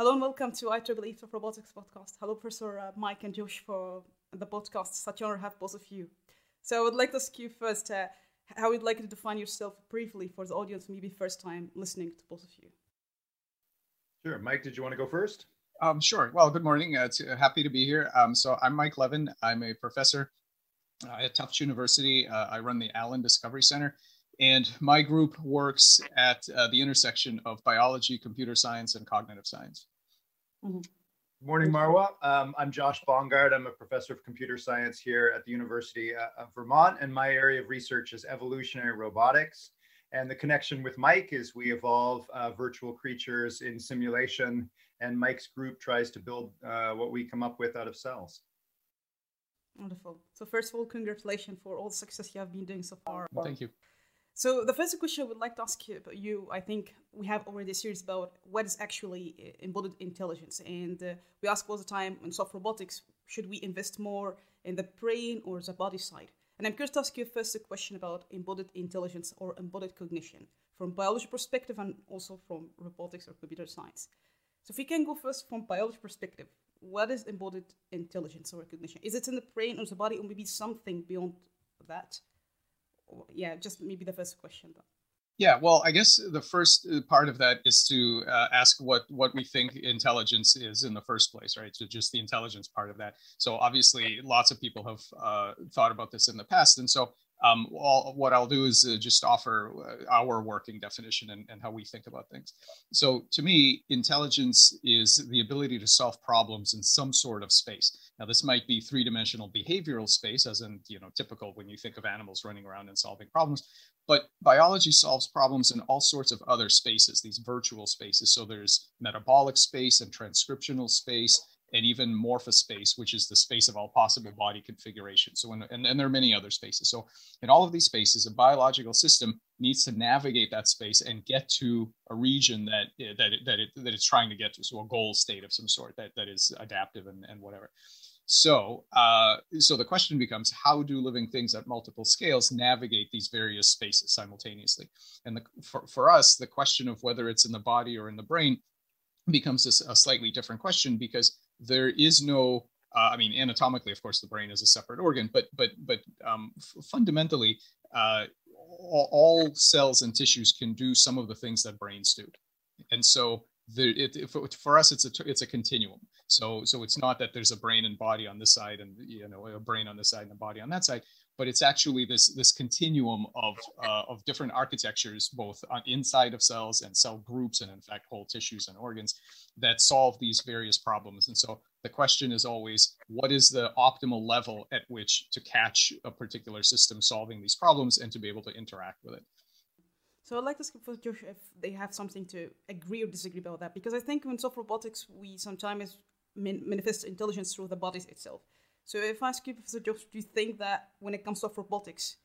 Hello and welcome to IEEE Soft Robotics podcast. Hello, Professor uh, Mike and Josh for the podcast. Such an honor to have both of you. So I would like to ask you first uh, how you'd like to define yourself briefly for the audience, maybe first time listening to both of you. Sure. Mike, did you want to go first? Um, sure. Well, good morning. Uh, it's, uh, happy to be here. Um, so I'm Mike Levin. I'm a professor uh, at Tufts University. Uh, I run the Allen Discovery Center. And my group works at uh, the intersection of biology, computer science, and cognitive science. Mm-hmm. Morning, Marwa. Um, I'm Josh Bongard. I'm a professor of computer science here at the University uh, of Vermont, and my area of research is evolutionary robotics. And the connection with Mike is we evolve uh, virtual creatures in simulation, and Mike's group tries to build uh, what we come up with out of cells. Wonderful. So, first of all, congratulations for all the success you have been doing so far. Thank you. So the first question I would like to ask you, I think we have already a series about what is actually uh, embodied intelligence, and uh, we ask all the time in soft robotics, should we invest more in the brain or the body side? And I'm curious to ask you first a question about embodied intelligence or embodied cognition from biology perspective and also from robotics or computer science. So if we can go first from biology perspective, what is embodied intelligence or cognition? Is it in the brain or the body or maybe something beyond that? Yeah, just maybe the first question though. Yeah, well, I guess the first uh, part of that is to uh, ask what what we think intelligence is in the first place, right? So just the intelligence part of that. So obviously, lots of people have uh, thought about this in the past, and so um, all, what I'll do is uh, just offer uh, our working definition and, and, how we think about things. So, to me, intelligence is the ability to solve problems in some sort of space. Now, this might be three-dimensional behavioral space, as in you know typical when you think of animals running around and solving problems. But biology solves problems in all sorts of other spaces, these virtual spaces. So there's metabolic space and transcriptional space and even morphospace, which is the space of all possible body configurations. So, in, and, and there are many other spaces. So, in all of these spaces, a biological system needs to navigate that space and get to a region that that it, that, it, that it's trying to get to, so a goal state of some sort that, that is adaptive and, and whatever. So, uh, so the question becomes, how do living things at multiple scales navigate these various spaces simultaneously? And the, for, for us, the question of whether it's in the body or in the brain becomes a, a slightly different question because there is no uh, I mean, anatomically, of course, the brain is a separate organ, but but but um, f- fundamentally, uh, all, all, cells and tissues can do some of the things that brains do, and so the, it, for us, it's a it's a continuum. So so it's not that there's a brain and body on this side, and you know a brain on this side and a body on that side but it's actually this this continuum of uh, of different architectures, both on inside of cells and cell groups, and in fact whole tissues and organs that solve these various problems. And so the question is always, what is the optimal level at which to catch a particular system solving these problems and to be able to interact with it? So I'd like to ask Josh if they have something to agree or disagree about that, because I think in soft robotics we sometimes manifest intelligence through the bodies itself. So if I ask you, Professor Josh, do you think that when it comes to robotics,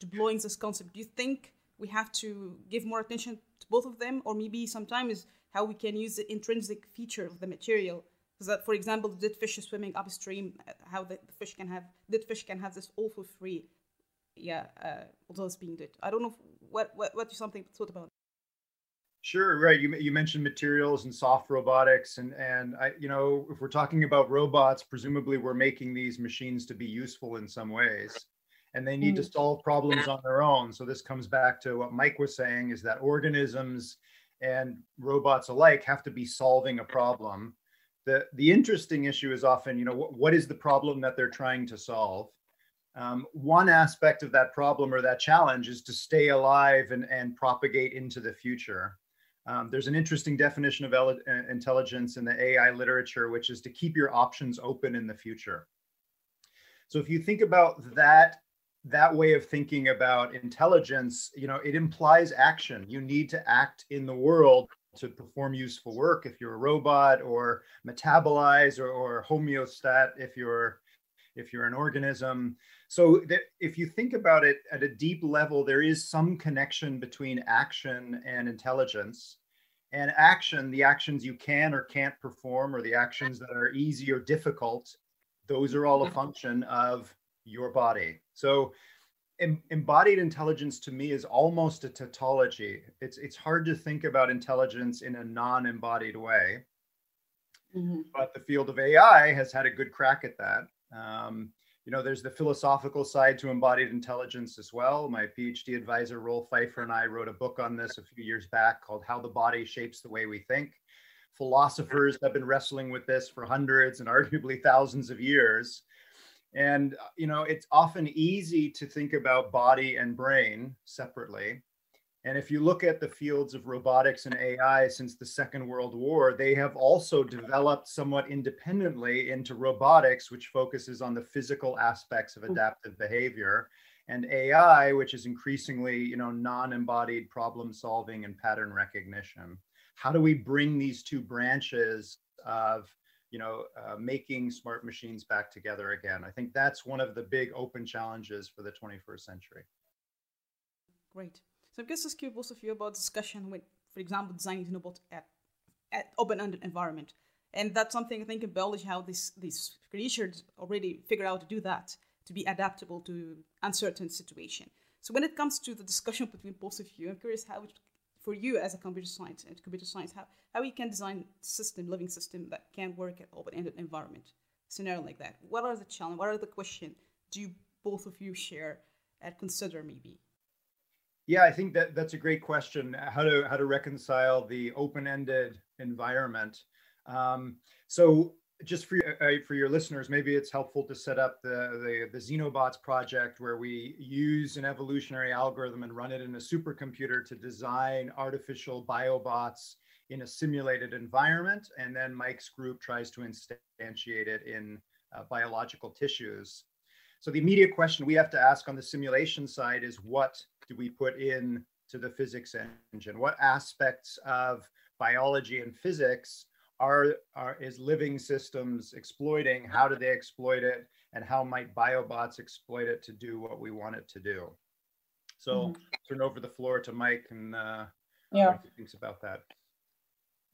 deploying this concept, do you think we have to give more attention to both of them, or maybe sometimes how we can use the intrinsic feature of the material? So that, for example, dead fish swimming upstream, uh, how the, fish can have dead fish can have this awful free, yeah, uh, although it's being dead. I don't know if, what what what you something thought about. Sure, right. You, you mentioned materials and soft robotics, and and I, you know, if we're talking about robots, presumably we're making these machines to be useful in some ways, and they need mm. to solve problems on their own. So this comes back to what Mike was saying: is that organisms and robots alike have to be solving a problem. the The interesting issue is often, you know, what, what is the problem that they're trying to solve? Um, one aspect of that problem or that challenge is to stay alive and, and propagate into the future. Um, there's an interesting definition of uh, intelligence in the AI literature, which is to keep your options open in the future. So if you think about that that way of thinking about intelligence, you know, it implies action. You need to act in the world to perform useful work if you're a robot or metabolize or, or homeostat if you're if you're an organism so that if you think about it at a deep level there is some connection between action and intelligence and action the actions you can or can't perform or the actions that are easy or difficult those are all a function of your body so em- embodied intelligence to me is almost a tautology. It's it's hard to think about intelligence in a non-embodied way. Mm-hmm. But the field of AI has had a good crack at that. Um, you know, there's the philosophical side to embodied intelligence as well. My PhD advisor, Rolf Pfeifer, and I wrote a book on this a few years back called How the Body Shapes the Way We Think. Philosophers have been wrestling with this for hundreds and arguably thousands of years. And, uh, you know, it's often easy to think about body and brain separately. And if you look at the fields of robotics and AI since the Second World War, they have also developed somewhat independently into robotics, which focuses on the physical aspects of mm. adaptive behavior, and AI, which is increasingly, you know, non-embodied problem solving and pattern recognition. How do we bring these two branches of you know, uh, making smart machines back together again. I think that's one of the big open challenges for the 21st century. Great. So I'm just curious both of you about discussion with, for example, designing robot at, at open-ended environment. And that's something I think in biology how these these creatures already figure out to do that, to be adaptable to uncertain situation. So when it comes to the discussion between both of you, I'm curious how it, for you as a computer science and computer science, how, how you can design system, living system that can work at open-ended environment, scenario like that. What are the challenge? What are the question? Do both of you share and consider maybe? Yeah, I think that that's a great question. How to how to reconcile the open-ended environment. Um, so just for your, uh, for your listeners, maybe it's helpful to set up the, the, the Xenobots project where we use an evolutionary algorithm and run it in a supercomputer to design artificial biobots in a simulated environment. And then Mike's group tries to instantiate it in uh, biological tissues. So the immediate question we have to ask on the simulation side is what do we put in to the physics engine? What aspects of biology and physics are, are is living systems exploiting? How do they exploit it? And how might biobots exploit it to do what we want it to do? So mm-hmm. turn over the floor to Mike and uh, yeah. what he thinks about that.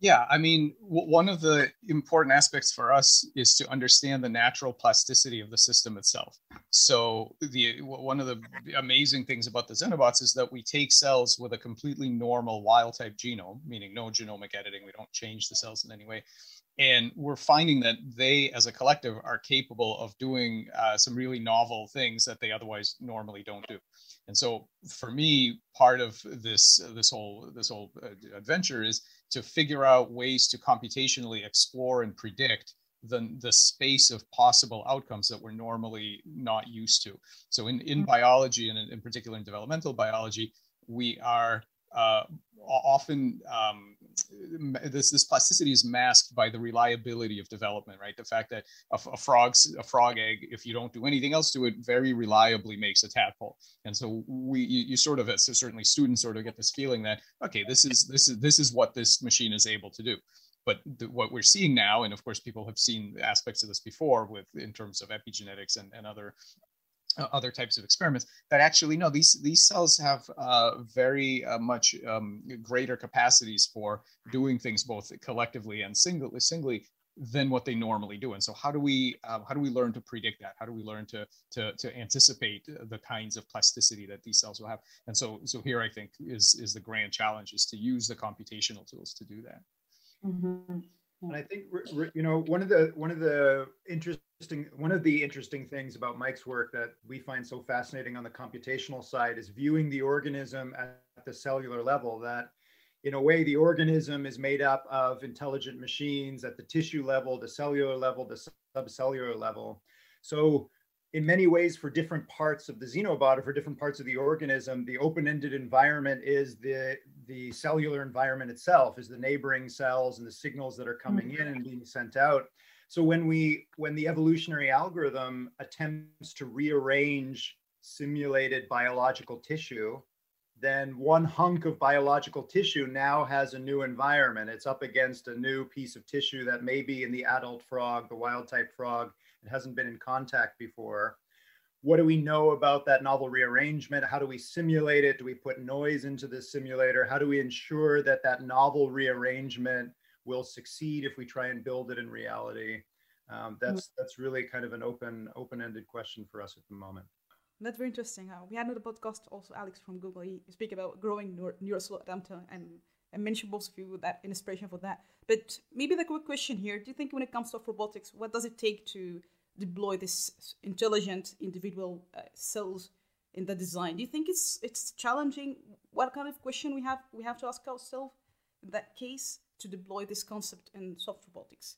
Yeah, I mean, w- one of the important aspects for us is to understand the natural plasticity of the system itself. So, the one of the amazing things about the Xenobots is that we take cells with a completely normal wild type genome, meaning no genomic editing, we don't change the cells in any way, and we're finding that they as a collective are capable of doing uh, some really novel things that they otherwise normally don't do and so for me part of this this whole this whole uh, adventure is to figure out ways to computationally explore and predict the, the space of possible outcomes that we're normally not used to so in, in mm-hmm. biology and in, in particular in developmental biology we are uh, often um, this this plasticity is masked by the reliability of development, right? The fact that a, a frog's a frog egg, if you don't do anything else to it, very reliably makes a tadpole. And so we you, you sort of as certainly students sort of get this feeling that okay, this is this is this is what this machine is able to do. But what we're seeing now, and of course people have seen aspects of this before with in terms of epigenetics and, and other other types of experiments that actually no these these cells have uh, very uh, much um, greater capacities for doing things both collectively and singly singly than what they normally do. And so how do we uh, how do we learn to predict that? How do we learn to to to anticipate the kinds of plasticity that these cells will have? And so so here i think is is the grand challenge is to use the computational tools to do that. Mm-hmm. And I think you know one of the one of the interesting one of the interesting things about Mike's work that we find so fascinating on the computational side is viewing the organism at the cellular level. That in a way the organism is made up of intelligent machines at the tissue level, the cellular level, the subcellular level. So in many ways for different parts of the xenobot or for different parts of the organism the open-ended environment is the the cellular environment itself is the neighboring cells and the signals that are hmm. coming in and being sent out so when we when the evolutionary algorithm attempts to rearrange simulated biological tissue then one hunk of biological tissue now has a new environment. It's up against a new piece of tissue that may be in the adult frog, the wild type frog. It hasn't been in contact before. What do we know about that novel rearrangement? How do we simulate it? Do we put noise into the simulator? How do we ensure that that novel rearrangement will succeed if we try and build it in reality? Um, that's that's really kind of an open open-ended question for us at the moment. That's very interesting. Uh, we had another podcast also, Alex from Google. He speak about growing neuro- adapter and I mentioned both of you with that inspiration for that. But maybe the quick question here: Do you think when it comes to robotics, what does it take to deploy this intelligent individual uh, cells in the design? Do you think it's it's challenging? What kind of question we have we have to ask ourselves in that case to deploy this concept in soft robotics?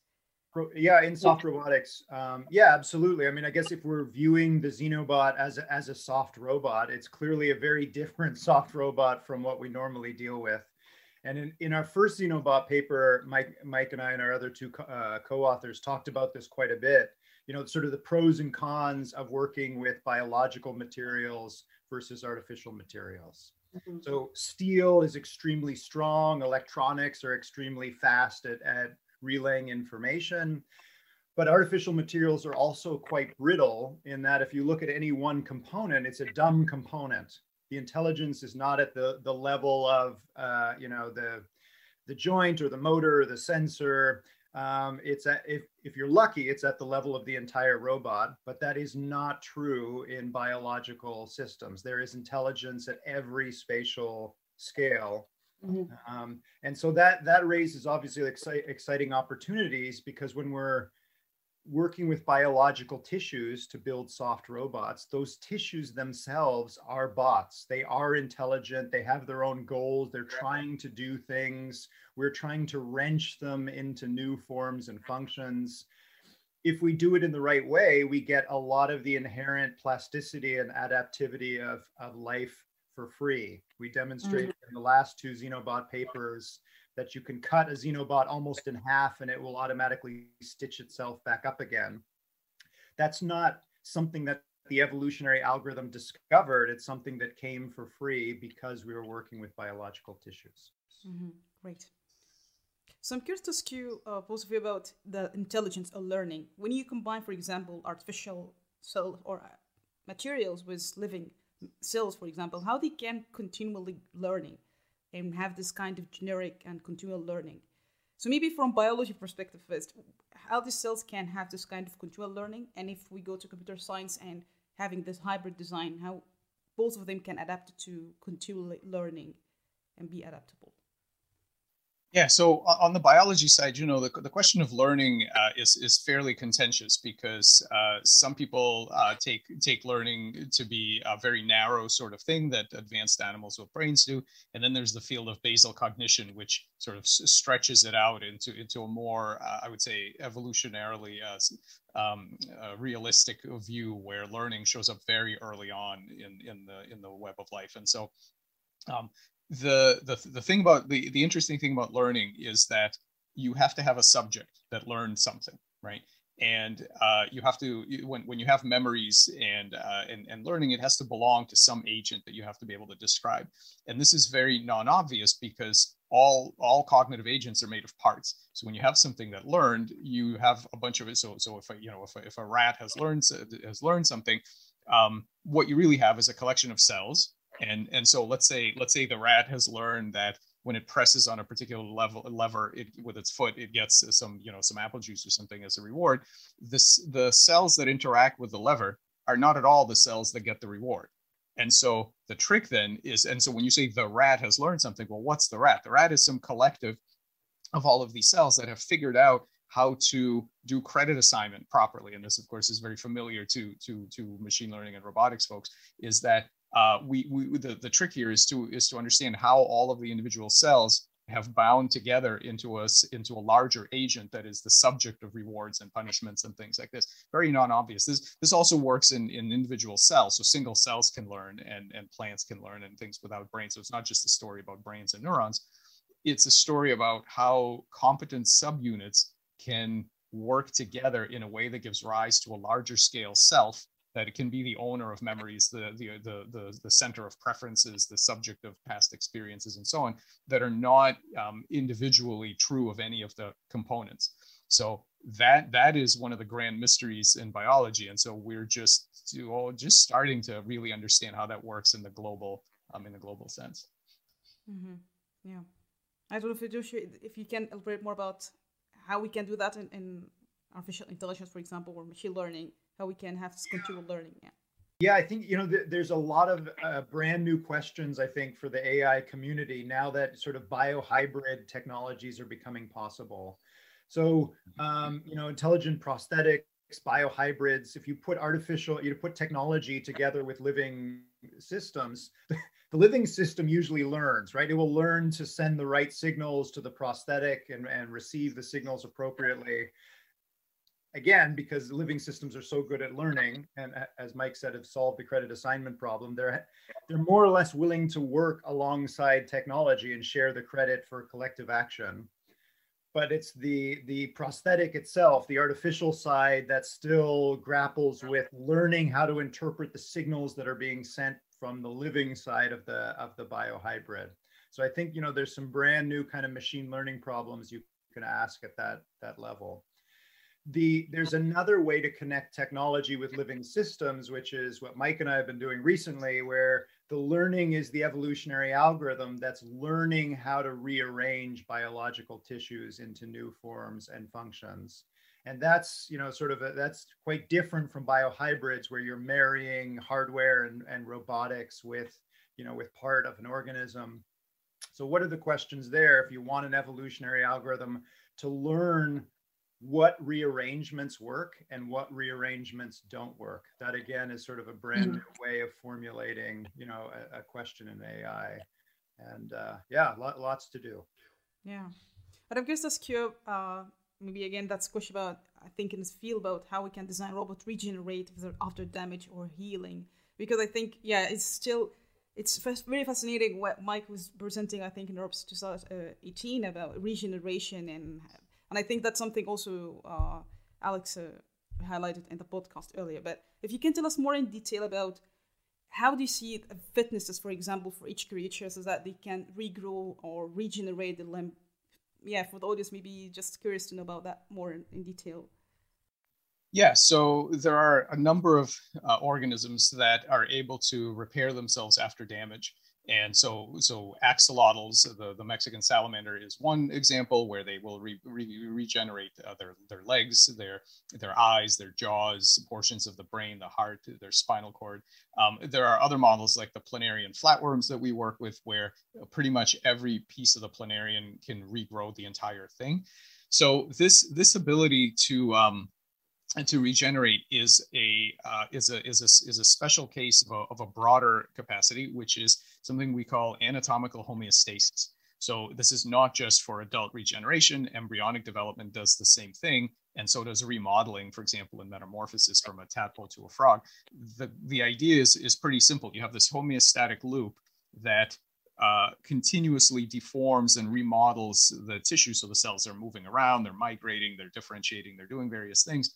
yeah in soft robotics um, yeah absolutely i mean i guess if we're viewing the xenobot as a, as a soft robot it's clearly a very different soft robot from what we normally deal with and in, in our first xenobot paper mike mike and i and our other two co- uh, co-authors talked about this quite a bit you know sort of the pros and cons of working with biological materials versus artificial materials mm-hmm. so steel is extremely strong electronics are extremely fast at, at relaying information. But artificial materials are also quite brittle in that if you look at any one component, it's a dumb component. The intelligence is not at the, the level of, uh, you know, the, the joint or the motor or the sensor. Um, it's at, if, if you're lucky, it's at the level of the entire robot, but that is not true in biological systems. There is intelligence at every spatial scale Mm-hmm. Um, and so that that raises obviously exci- exciting opportunities because when we're working with biological tissues to build soft robots, those tissues themselves are bots. They are intelligent. They have their own goals. They're trying to do things. We're trying to wrench them into new forms and functions. If we do it in the right way, we get a lot of the inherent plasticity and adaptivity of, of life for free. We demonstrated mm-hmm. in the last two Xenobot papers that you can cut a Xenobot almost in half and it will automatically stitch itself back up again. That's not something that the evolutionary algorithm discovered. It's something that came for free because we were working with biological tissues. Mm-hmm. Great. So I'm curious to ask you uh, both of you about the intelligence of learning. When you combine, for example, artificial cells or uh, materials with living cells, for example, how they can continually learning and have this kind of generic and continual learning. So maybe from biology perspective first, how these cells can have this kind of continual learning, and if we go to computer science and having this hybrid design, how both of them can adapt to continual learning and be adaptable. Yeah, so on the biology side, you know, the, the question of learning uh, is is fairly contentious because uh, some people uh, take take learning to be a very narrow sort of thing that advanced animals with brains do, and then there's the field of basal cognition, which sort of stretches it out into into a more, uh, I would say, evolutionarily uh, um, realistic view where learning shows up very early on in in the in the web of life, and so um, the the the thing about the the interesting thing about learning is that you have to have a subject that learns something, right? And uh, you have to when when you have memories and, uh, and and learning, it has to belong to some agent that you have to be able to describe. And this is very non-obvious because all all cognitive agents are made of parts. So when you have something that learned, you have a bunch of it. So so if a, you know if a, if a rat has learned has learned something, um, what you really have is a collection of cells and and so let's say let's say the rat has learned that when it presses on a particular level lever it, with its foot it gets some you know some apple juice or something as a reward. This the cells that interact with the lever are not at all the cells that get the reward. And so the trick then is and so when you say the rat has learned something well what's the rat? The rat is some collective of all of these cells that have figured out how to do credit assignment properly. And this of course is very familiar to to to machine learning and robotics folks is that uh, we, we the, the trick here is to is to understand how all of the individual cells have bound together into us into a larger agent that is the subject of rewards and punishments and things like this. Very non-obvious. This this also works in in individual cells. So single cells can learn and and plants can learn and things without brains so it's not just a story about brains and neurons. It's a story about how competent subunits can work together in a way that gives rise to a larger scale self that it can be the owner of memories, the, the, the, the, the center of preferences, the subject of past experiences, and so on, that are not um, individually true of any of the components. So that that is one of the grand mysteries in biology, and so we're just to, just starting to really understand how that works in the global um, in the global sense. Mm-hmm. Yeah, I don't know if you, do, if you can elaborate more about how we can do that in, in artificial intelligence, for example, or machine learning, how we can have this continual learning. Yeah. Yeah, I think you know th- there's a lot of uh, brand new questions. I think for the AI community now that sort of biohybrid technologies are becoming possible. So um, you know, intelligent prosthetics, biohybrids. If you put artificial, you put technology together with living systems, the living system usually learns, right? It will learn to send the right signals to the prosthetic and, and receive the signals appropriately. Again, because living systems are so good at learning, and as Mike said, have solved the credit assignment problem, they're they're more or less willing to work alongside technology and share the credit for collective action. But it's the the prosthetic itself, the artificial side, that still grapples with learning how to interpret the signals that are being sent from the living side of the of the biohybrid. So I think you know there's some brand new kind of machine learning problems you can ask at that that level. The there's another way to connect technology with living systems, which is what Mike and I have been doing recently, where the learning is the evolutionary algorithm that's learning how to rearrange biological tissues into new forms and functions. And that's you know sort of a, that's quite different from biohybrids where you're marrying hardware and, and robotics with you know with part of an organism. So what are the questions there if you want an evolutionary algorithm to learn what rearrangements work and what rearrangements don't work. That again is sort of a brand mm-hmm. new way of formulating you know a, a question in ai and uh, yeah lot, lots to do. Yeah. But i'm curious to ask you uh, maybe again that's a question about I think in this field about how we can design robot regenerate after damage or healing. Because I think yeah it's still it's very fascinating what Mike was presenting I think in NeurIPS 2018 about regeneration and and I think that's something also uh, Alex uh, highlighted in the podcast earlier but if you can tell us more in detail about how do you see fitnesses for example for each creature so that they can regrow or regenerate the limb yeah, for the audience, maybe just curious to know about that more in, detail. Yeah, so there are a number of uh, organisms that are able to repair themselves after damage. And so, so axolotls, the, the Mexican salamander, is one example where they will re, re, regenerate uh, their, their legs, their, their eyes, their jaws, portions of the brain, the heart, their spinal cord. Um, there are other models like the planarian flatworms that we work with, where pretty much every piece of the planarian can regrow the entire thing. So this this ability to um, and to regenerate is a uh, is a is a is a special case of a, of a broader capacity, which is something we call anatomical homeostasis. So this is not just for adult regeneration. Embryonic development does the same thing, and so does remodeling, for example, in metamorphosis from a tadpole to a frog. The the idea is is pretty simple. You have this homeostatic loop that uh, continuously deforms and remodels the tissue. So the cells are moving around, they're migrating, they're differentiating, they're doing various things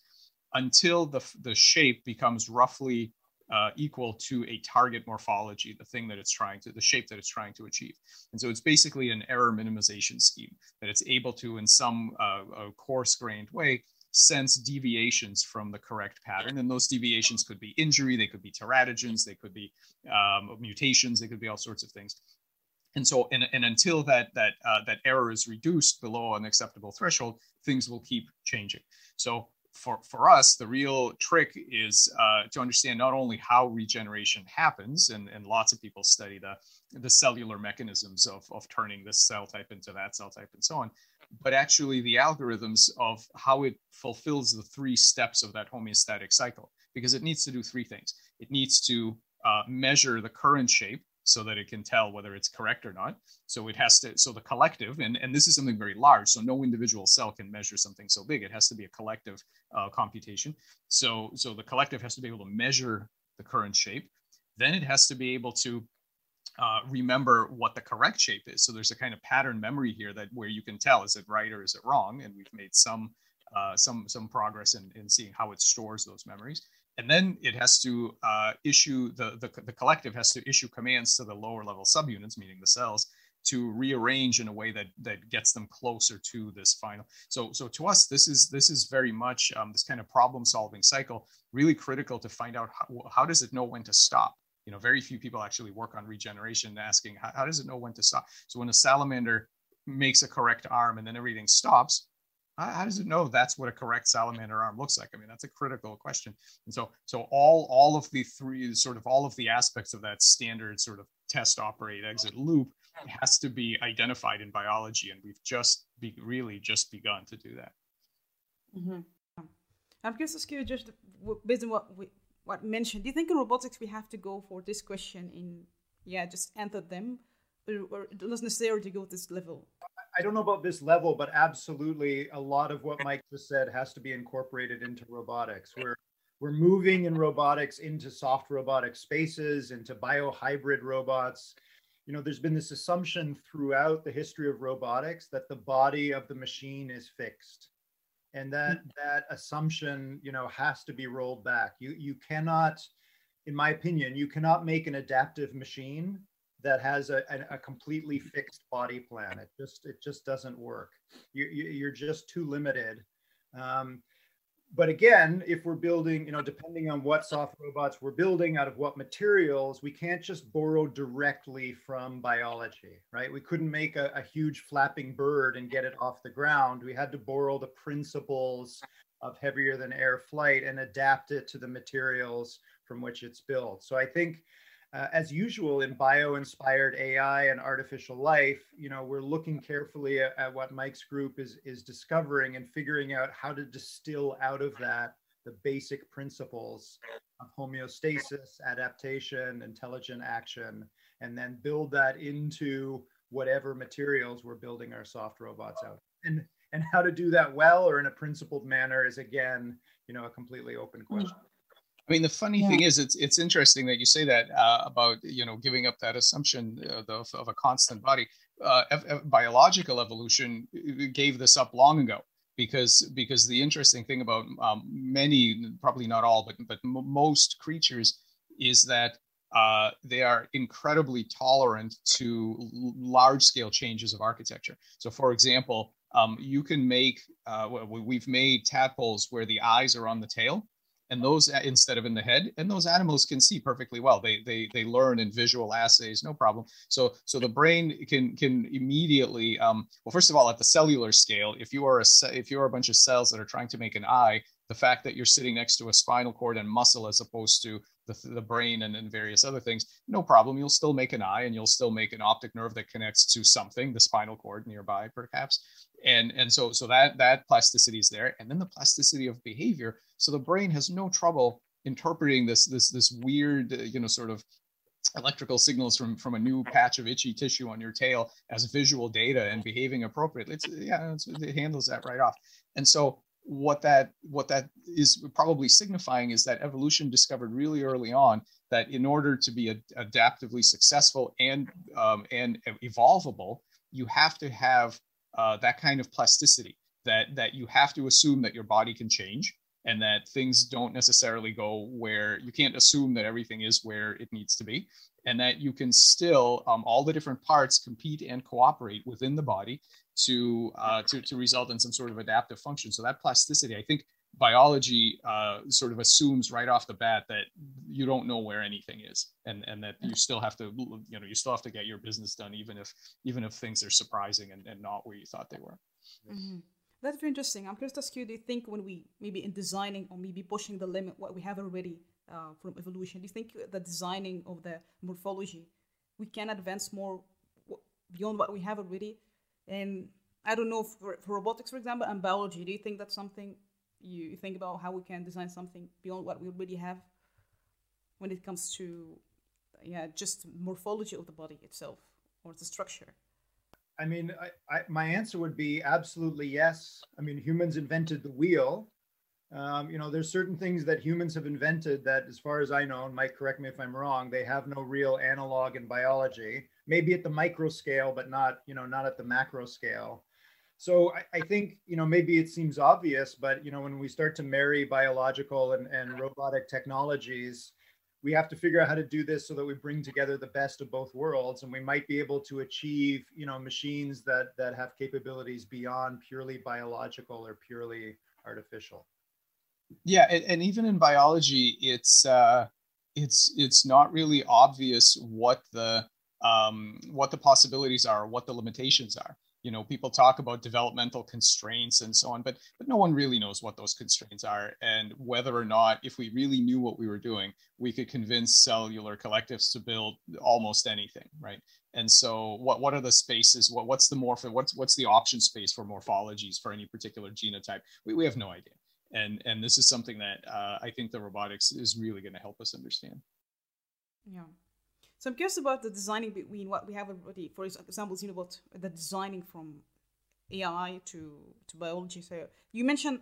until the, the shape becomes roughly uh, equal to a target morphology, the thing that it's trying to, the shape that it's trying to achieve. And so it's basically an error minimization scheme that it's able to, in some uh, coarse grained way, sense deviations from the correct pattern. And those deviations could be injury, they could be teratogens, they could be um, mutations, they could be all sorts of things. And so, and, and until that that uh, that error is reduced below an acceptable threshold, things will keep changing. So for, for us, the real trick is uh, to understand not only how regeneration happens, and, and lots of people study the, the cellular mechanisms of, of turning this cell type into that cell type and so on, but actually the algorithms of how it fulfills the three steps of that homeostatic cycle, because it needs to do three things. It needs to uh, measure the current shape so that it can tell whether it's correct or not. So it has to, so the collective, and, and this is something very large, so no individual cell can measure something so big. It has to be a collective uh, computation. So, so the collective has to be able to measure the current shape. Then it has to be able to uh, remember what the correct shape is. So there's a kind of pattern memory here that where you can tell, is it right or is it wrong? And we've made some uh, some some progress in, in seeing how it stores those memories. And then it has to uh, issue the, the the collective has to issue commands to the lower level subunits, meaning the cells, to rearrange in a way that that gets them closer to this final. So so to us, this is this is very much um, this kind of problem solving cycle really critical to find out how, how does it know when to stop. You know, very few people actually work on regeneration, asking how, how does it know when to stop. So when a salamander makes a correct arm and then everything stops, how does it know that's what a correct salamander arm looks like? I mean, that's a critical question. And so, so all all of the three sort of all of the aspects of that standard sort of test, operate, exit loop has to be identified in biology, and we've just be, really just begun to do that. Mm-hmm. I'm curious to you just based on what we what mentioned. Do you think in robotics we have to go for this question in yeah just enter them, or, or doesn't necessarily go to this level? I don't know about this level, but absolutely a lot of what Mike just said has to be incorporated into robotics. We're we're moving in robotics into soft robotic spaces, into biohybrid robots. You know, there's been this assumption throughout the history of robotics that the body of the machine is fixed. And that mm-hmm. that assumption, you know, has to be rolled back. You you cannot, in my opinion, you cannot make an adaptive machine that has a, a, a, completely fixed body plan. It just it just doesn't work. You, you, are just too limited. Um, but again, if we're building, you know, depending on what soft robots we're building, out of what materials, we can't just borrow directly from biology, right? We couldn't make a, a huge flapping bird and get it off the ground. We had to borrow the principles of heavier than air flight and adapt it to the materials from which it's built. So I think uh, as usual in bio-inspired AI and artificial life, you know, we're looking carefully at, at, what Mike's group is is discovering and figuring out how to distill out of that the basic principles of homeostasis, adaptation, intelligent action, and then build that into whatever materials we're building our soft robots out. And and how to do that well or in a principled manner is again, you know, a completely open mm. question. I mean, the funny yeah. thing is, it's it's interesting that you say that uh, about you know giving up that assumption uh, of, of, a constant body. Uh, biological evolution uh, gave this up long ago because because the interesting thing about um, many, probably not all, but but m- most creatures is that uh, they are incredibly tolerant to l- large scale changes of architecture. So, for example, um, you can make uh, we've made tadpoles where the eyes are on the tail and those instead of in the head and those animals can see perfectly well. They they they learn in visual assays no problem. So so the brain can can immediately um, well first of all at the cellular scale if you are a if you are a bunch of cells that are trying to make an eye the fact that you're sitting next to a spinal cord and muscle as opposed to the, the brain and, and various other things no problem. You'll still make an eye and you'll still make an optic nerve that connects to something the spinal cord nearby perhaps and and so so that that plasticity is there. And then the plasticity of behavior. So the brain has no trouble interpreting this this this weird uh, you know sort of electrical signals from from a new patch of itchy tissue on your tail as visual data and behaving appropriately. It's yeah it's, it handles that right off. And so what that what that is probably signifying is that evolution discovered really early on that in order to be adaptively successful and um, and evolvable you have to have uh, that kind of plasticity that that you have to assume that your body can change and that things don't necessarily go where you can't assume that everything is where it needs to be and that you can still um, all the different parts compete and cooperate within the body to, uh, to to result in some sort of adaptive function. So that plasticity i think biology uh, sort of assumes right off the bat that you don't know where anything is and and that you still have to you know you still have to get your business done even if even if things are surprising and, and not where you thought they were. Mm-hmm. that's very interesting. I'm curious to ask you do you think when we maybe in designing or maybe pushing the limit what we have already uh, from evolution do you think the designing of the morphology we can advance more beyond what we have already? And i don't know for, for robotics for example and biology do you think that's something you think about how we can design something beyond what we already have when it comes to yeah just morphology of the body itself or the structure? I mean I, I, my answer would be absolutely yes. I mean humans invented the wheel. Um, you know there's certain things that humans have invented that as far as i know and mike correct me if i'm wrong they have no real analog in biology. Maybe at the micro scale but not you know not at the macro scale So I, I, think, you know, maybe it seems obvious, but, you know, when we start to marry biological and, and robotic technologies, we have to figure out how to do this so that we bring together the best of both worlds and we might be able to achieve you know machines that that have capabilities beyond purely biological or purely artificial. Yeah and, and even in biology it's uh it's it's not really obvious what the um what the possibilities are what the limitations are you know people talk about developmental constraints and so on but but no one really knows what those constraints are and whether or not if we really knew what we were doing we could convince cellular collectives to build almost anything right? And so what what are the spaces? What what's the morph what's what's the option space for morphologies for any particular genotype? We, we have no idea. And and this is something that uh, i think the robotics is really going to help us understand. Yeah so I'm curious about the designing between what we have already, for example, you know, about the designing from AI to, to biology. So you mentioned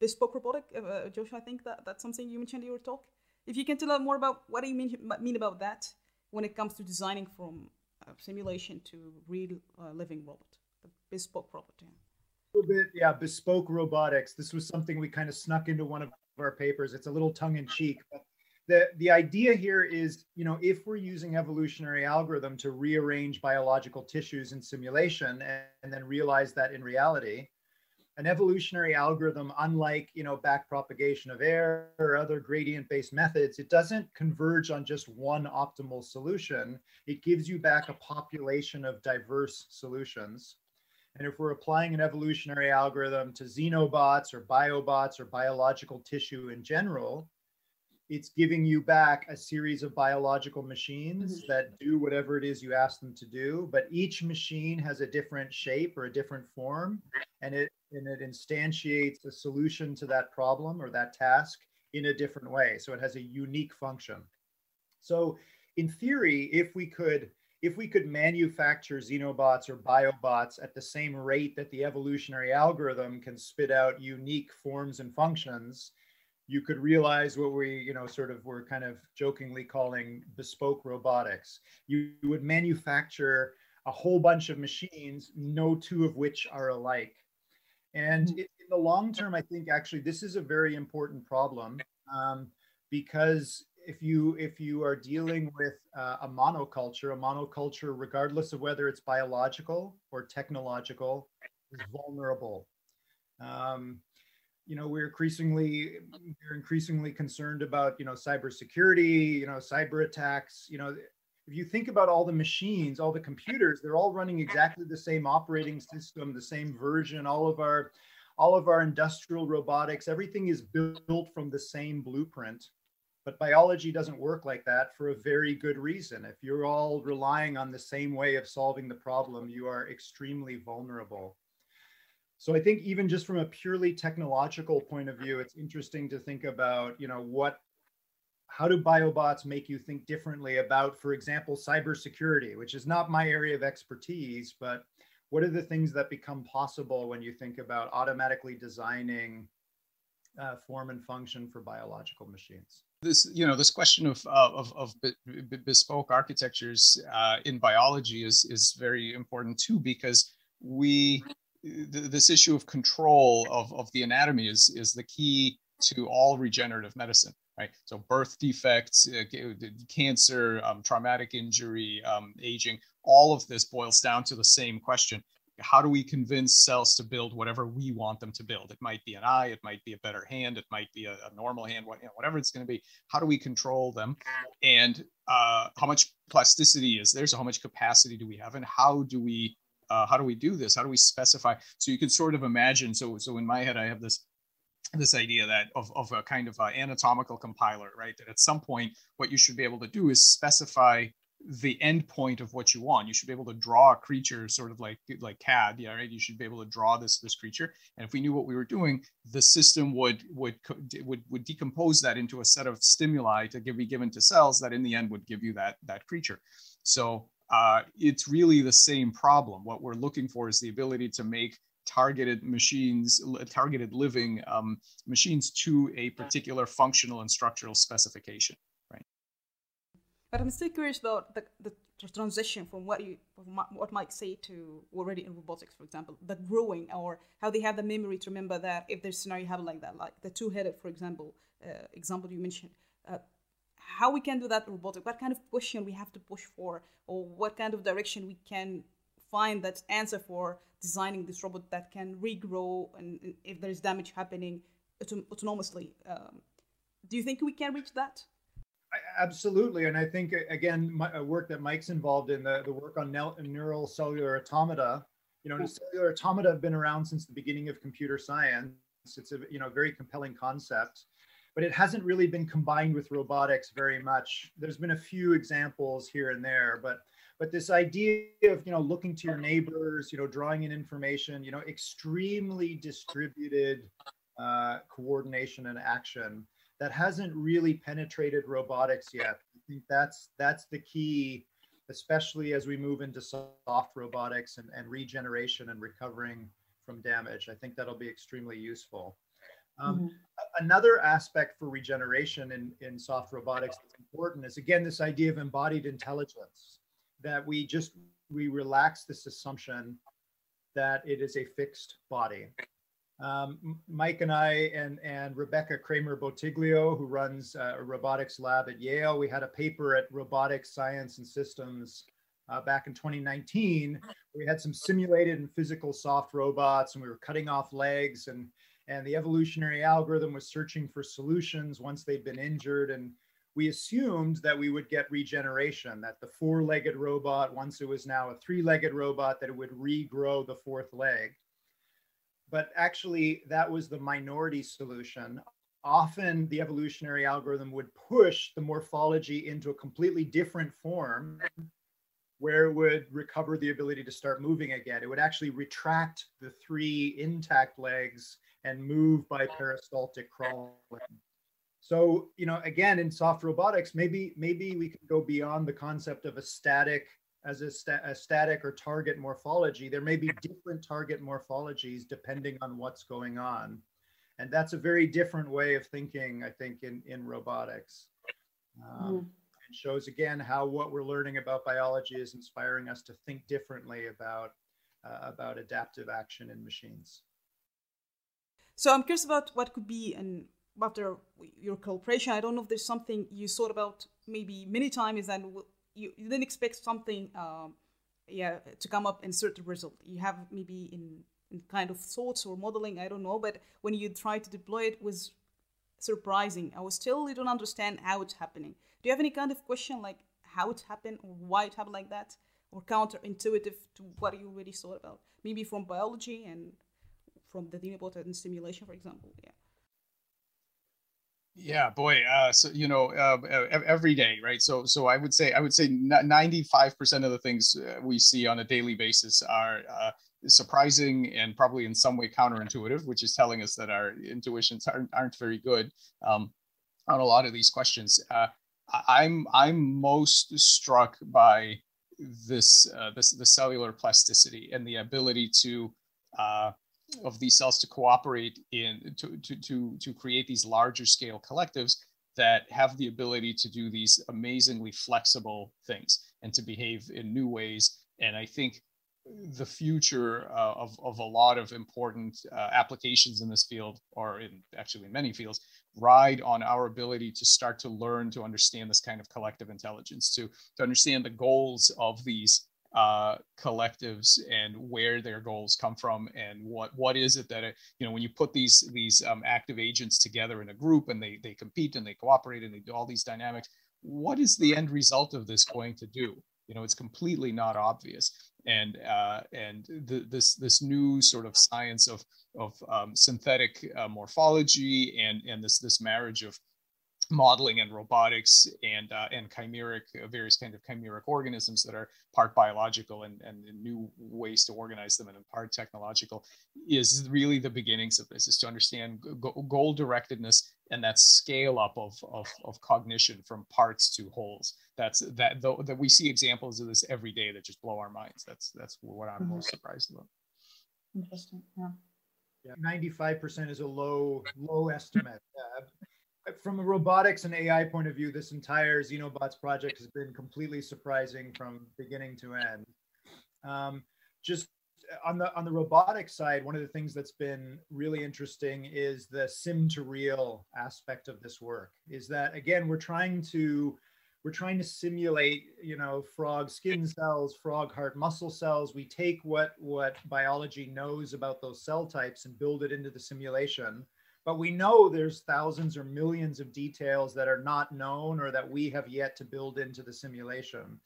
bespoke robotic, uh, uh, Josh. I think that that's something you mentioned in your talk. If you can tell us more about what do you mean, mean about that when it comes to designing from uh, simulation to real uh, living robot, the bespoke robot. Yeah. Bit, yeah, bespoke robotics. This was something we kind of snuck into one of our papers. It's a little tongue in cheek, but the the idea here is you know if we're using evolutionary algorithm to rearrange biological tissues in simulation and, and, then realize that in reality an evolutionary algorithm unlike you know back propagation of error or other gradient based methods it doesn't converge on just one optimal solution. It gives you back a population of diverse solutions. And if we're applying an evolutionary algorithm to xenobots or biobots or biological tissue in general it's giving you back a series of biological machines mm-hmm. that do whatever it is you ask them to do but each machine has a different shape or a different form and it and it instantiates a solution to that problem or that task in a different way so it has a unique function so in theory if we could if we could manufacture xenobots or biobots at the same rate that the evolutionary algorithm can spit out unique forms and functions you could realize what we, you know, sort of were kind of jokingly calling bespoke robotics. You, you would manufacture a whole bunch of machines, no two of which are alike. And mm-hmm. in the long term, I think actually this is a very important problem um, because if you if you are dealing with uh, a monoculture, a monoculture, regardless of whether it's biological or technological, is vulnerable. Um, you know we're increasingly we're increasingly concerned about you know cybersecurity you know cyber attacks you know if you think about all the machines all the computers they're all running exactly the same operating system the same version all of our all of our industrial robotics everything is built from the same blueprint. But biology doesn't work like that for a very good reason. If you're all relying on the same way of solving the problem you are extremely vulnerable so I think even just from a purely technological point of view, it's interesting to think about, you know, what how do biobots make you think differently about, for example, cybersecurity, which is not my area of expertise, but what are the things that become possible when you think about automatically designing uh, form and function for biological machines? This, you know, this question of of, of bespoke architectures uh, in biology is is very important too because we this issue of control of, of the anatomy is, is the key to all regenerative medicine, right? So birth defects, uh, cancer, um, traumatic injury, um, aging, all of this boils down to the same question. How do we convince cells to build whatever we want them to build? It might be an eye, it might be a better hand, it might be a, a normal hand, whatever it's going to be. How do we control them? And uh, how much plasticity is there? So how much capacity do we have? And how do we uh, how do we do this? How do we specify? So you can sort of imagine. So so in my head, I have this this idea that of, of a kind of anatomical compiler, right? That at some point, what you should be able to do is specify the end point of what you want. You should be able to draw a creature, sort of like like CAD, yeah, right? You should be able to draw this this creature, and if we knew what we were doing, the system would would would would decompose that into a set of stimuli to give, be given to cells that in the end would give you that that creature. So uh, it's really the same problem. What we're looking for is the ability to make targeted machines, targeted living um, machines to a particular functional and structural specification, right? But I'm still curious about the, the transition from what you what Mike say to already in robotics, for example, the growing or how they have the memory to remember that if there's scenario happen like that, like the two-headed, for example, uh, example you mentioned, uh, how we can do that robotic, what kind of question we have to push for, or what kind of direction we can find that answer for designing this robot that can regrow and, and if there's damage happening autom- autonomously. Um, do you think we can reach that? Absolutely, and I think again, my, work that Mike's involved in the, the work on neural cellular automata. You know, cellular automata have been around since the beginning of computer science. It's a you know very compelling concept, but it hasn't really been combined with robotics very much. There's been a few examples here and there, but but this idea of you know looking to your neighbors, you know, drawing in information, you know, extremely distributed uh, coordination and action that hasn't really penetrated robotics yet. I think that's that's the key, especially as we move into soft robotics and, and regeneration and recovering from damage. I think that'll be extremely useful. Um, mm-hmm. Another aspect for regeneration in, in soft robotics that's important is again this idea of embodied intelligence that we just we relax this assumption that it is a fixed body um, Mike and I and, and Rebecca Kramer Bottiglio, who runs uh, a robotics lab at Yale, we had a paper at Robotics Science and Systems uh, back in 2019. We had some simulated and physical soft robots, and we were cutting off legs, and and the evolutionary algorithm was searching for solutions once they'd been injured, and we assumed that we would get regeneration, that the four-legged robot, once it was now a three-legged robot, that it would regrow the fourth leg. But actually that was the minority solution. Often the evolutionary algorithm would push the morphology into a completely different form where it would recover the ability to start moving again. It would actually retract the three intact legs and move by peristaltic crawling. So, you know, again, in soft robotics, maybe maybe we can go beyond the concept of a static as a, sta- a, static or target morphology, there may be different target morphologies depending on what's going on. And that's a very different way of thinking, I think, in, in robotics. Um, mm. It shows again how what we're learning about biology is inspiring us to think differently about, uh, about adaptive action in machines. So I'm curious about what could be and after your cooperation. I don't know if there's something you thought about maybe many times and you, you didn't expect something um, yeah to come up in certain result you have maybe in, in kind of thoughts or modeling i don't know but when you try to deploy it was surprising i was still you don't understand how it's happening do you have any kind of question like how it happened or why it happened like that or counterintuitive to what you already thought about maybe from biology and from the about and stimulation for example yeah yeah, boy. Uh, so you know, uh, every day, right? So, so I would say, I would say, ninety-five percent of the things uh, we see on a daily basis are uh, surprising and probably in some way counterintuitive, which is telling us that our intuitions aren't, aren't very good um, on a lot of these questions. Uh, I'm I'm most struck by this uh, this the cellular plasticity and the ability to of these cells to cooperate in to, to, to, to create these larger scale collectives that have the ability to do these amazingly flexible things and to behave in new ways. And I think the future uh, of, of a lot of important uh, applications in this field, or in actually in many fields, ride on our ability to start to learn to understand this kind of collective intelligence, to, to understand the goals of these uh, collectives and where their goals come from and what what is it that it, you know when you put these these um, active agents together in a group and they they compete and they cooperate and they do all these dynamics what is the end result of this going to do you know it's completely not obvious. And uh, and the, this this new sort of science of of um, synthetic uh, morphology and and this this marriage of modeling and robotics and uh, and chimeric uh, various kind of chimeric organisms that are part biological and, and new ways to organize them and part technological is really the beginnings of this is to understand goal directedness and that scale up of, of, of cognition from parts to wholes. That's that though that we see examples of this every day that just blow our minds. That's that's what i'm mm-hmm. most surprised about. Interesting yeah. Yeah 95% is a low low estimate uh, from a robotics and AI point of view, this entire Xenobots project has been completely surprising from beginning to end. Um, just on the on the robotics side, one of the things that's been really interesting is the sim to real aspect of this work. Is that again, we're trying to we're trying to simulate, you know, frog skin cells, frog heart muscle cells. We take what what biology knows about those cell types and build it into the simulation. But we know there's thousands or millions of details that are not known or that we have yet to build into the simulation.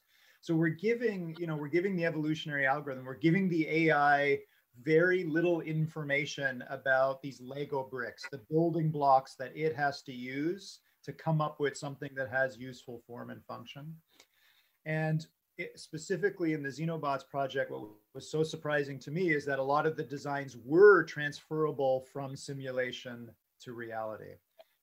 So we're giving, you know, we're giving the evolutionary algorithm, we're giving the AI very little information about these Lego bricks, the building blocks that it has to use to come up with something that has useful form and function. And it, specifically in the Xenobots project, what was so surprising to me is that a lot of the designs were transferable from simulation to reality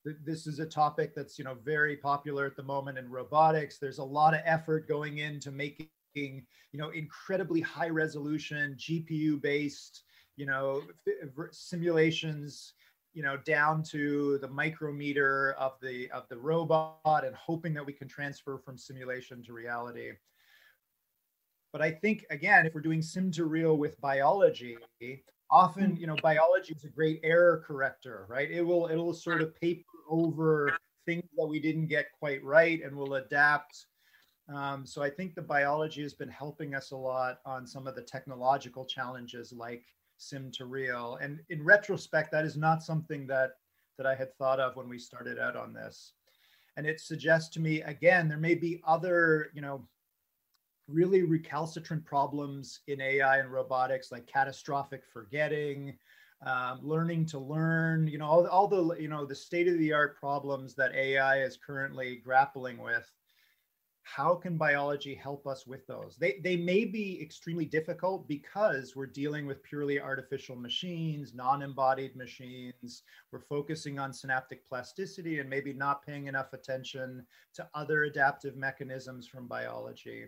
this is a topic that's you know very popular at the moment in robotics. There's a lot of effort going into making you know incredibly high resolution gpu based you know simulations you know down to the micrometer of the of the robot and hoping that we can transfer from simulation to reality. But i think again if we're doing sim to real with biology often you know biology is a great error corrector right? It will it'll sort of paper over things that we didn't get quite right and we'll adapt. Um, so i think the biology has been helping us a lot on some of the technological challenges like sim to real and in retrospect that is not something that that i had thought of when we started out on this. And it suggests to me again there may be other you know really recalcitrant problems in AI and robotics, like catastrophic forgetting, um, learning to learn, you know, all, all the, you know, the state of the art problems that AI is currently grappling with. How can biology help us with those? They, they may be extremely difficult because we're dealing with purely artificial machines, non embodied machines. We're focusing on synaptic plasticity and maybe not paying enough attention to other adaptive mechanisms from biology.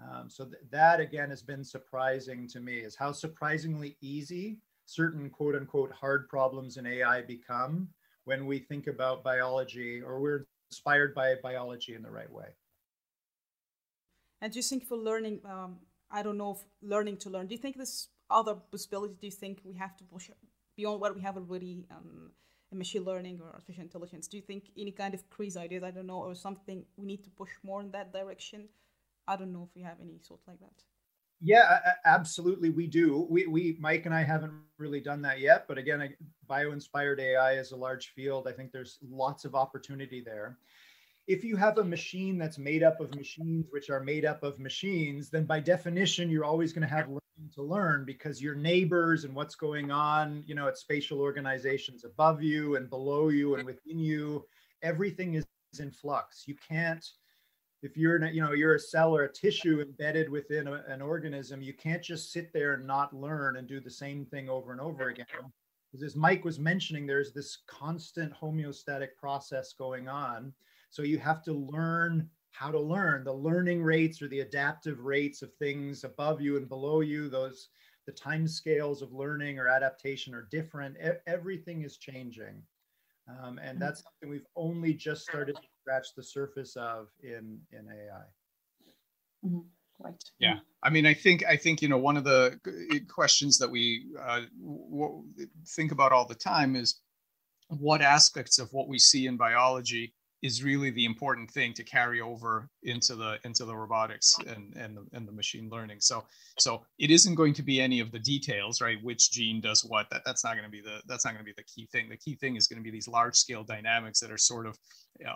Um, so th- that again has been surprising to me is how surprisingly easy certain quote unquote hard problems in AI become when we think about biology or we're inspired by biology in the right way. And do you think for learning, um, I don't know learning to learn, do you think this other possibility, do you think we have to push beyond what we have already um, in machine learning or artificial intelligence? Do you think any kind of crazy ideas, I don't know, or something we need to push more in that direction? I don't know if we have any sort like that. Yeah, absolutely, we do. We, we, Mike and I haven't really done that yet, but again, bio-inspired AI is a large field. I think there's lots of opportunity there. If you have a machine that's made up of machines which are made up of machines, then by definition, you're always going to have learning to learn because your neighbors and what's going on, you know, at spatial organizations above you and below you and within you, everything is in flux. You can't if you're you know you're a cell or a tissue embedded within a, an organism you can't just sit there and not learn and do the same thing over and over again. Because as mike was mentioning there's this constant homeostatic process going on. So you have to learn how to learn. The learning rates or the adaptive rates of things above you and below you those the time scales of learning or adaptation are different. E- everything is changing. Um, and mm-hmm. that's something we've only just started to scratch the surface of in in AI. Mm-hmm. Right. Yeah, I mean, I think I think you know one of the questions that we uh, w- think about all the time is what aspects of what we see in biology is really the important thing to carry over into the into the robotics and and the, and the machine learning. So so it isn't going to be any of the details right? Which gene does what. That, that's not going to be the that's not going to be the key thing. The key thing is going to be these large scale dynamics that are sort of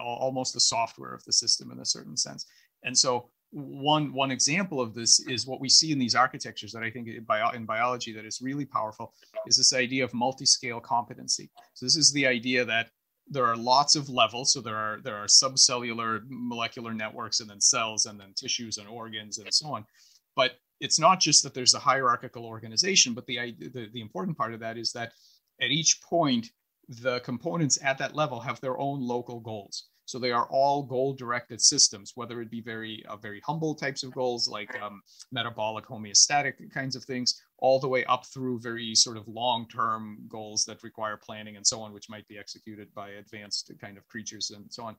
almost the software of the system in a certain sense. And so one one example of this is what we see in these architectures that I think in, bio, in biology that is really powerful is this idea of multi-scale competency. So this is the idea that there are lots of levels. So there are there are subcellular molecular networks and then cells and then tissues and organs and so on. But it's not just that there's a hierarchical organization but the, the the important part of that is that at each point the components at that level have their own local goals So they are all goal-directed systems, whether it be very uh, very humble types of goals like um, metabolic homeostatic kinds of things, all the way up through very sort of long-term goals that require planning and so on, which might be executed by advanced kind of creatures and so on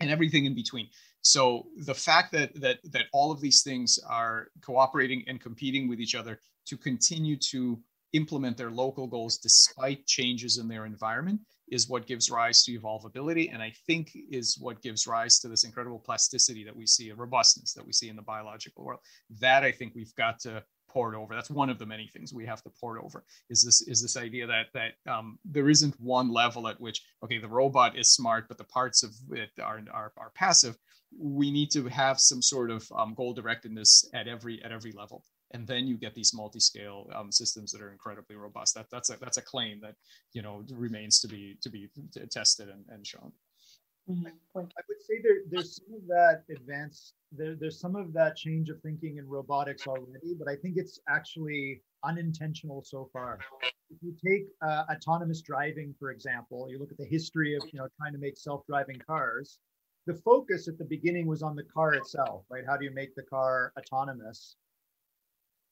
and everything in between. So the fact that that that all of these things are cooperating and competing with each other to continue to implement their local goals despite changes in their environment is what gives rise to evolvability and i think is what gives rise to this incredible plasticity that we see a robustness that we see in the biological world. That i think we've got to port over. That's one of the many things we have to port over is this is this idea that that um, there isn't one level at which okay the robot is smart but the parts of it are are, are passive. We need to have some sort of um, goal directedness at every at every level and then you get these multi-scale um, systems that are incredibly robust. That, that's a that's a claim that you know remains to be to be tested and, and shown. Mm-hmm. I would say there, there's some of that advance. There, there's some of that change of thinking in robotics already, but I think it's actually unintentional so far. If you take uh, autonomous driving, for example, you look at the history of you know trying to make self-driving cars. The focus at the beginning was on the car itself, right? How do you make the car autonomous?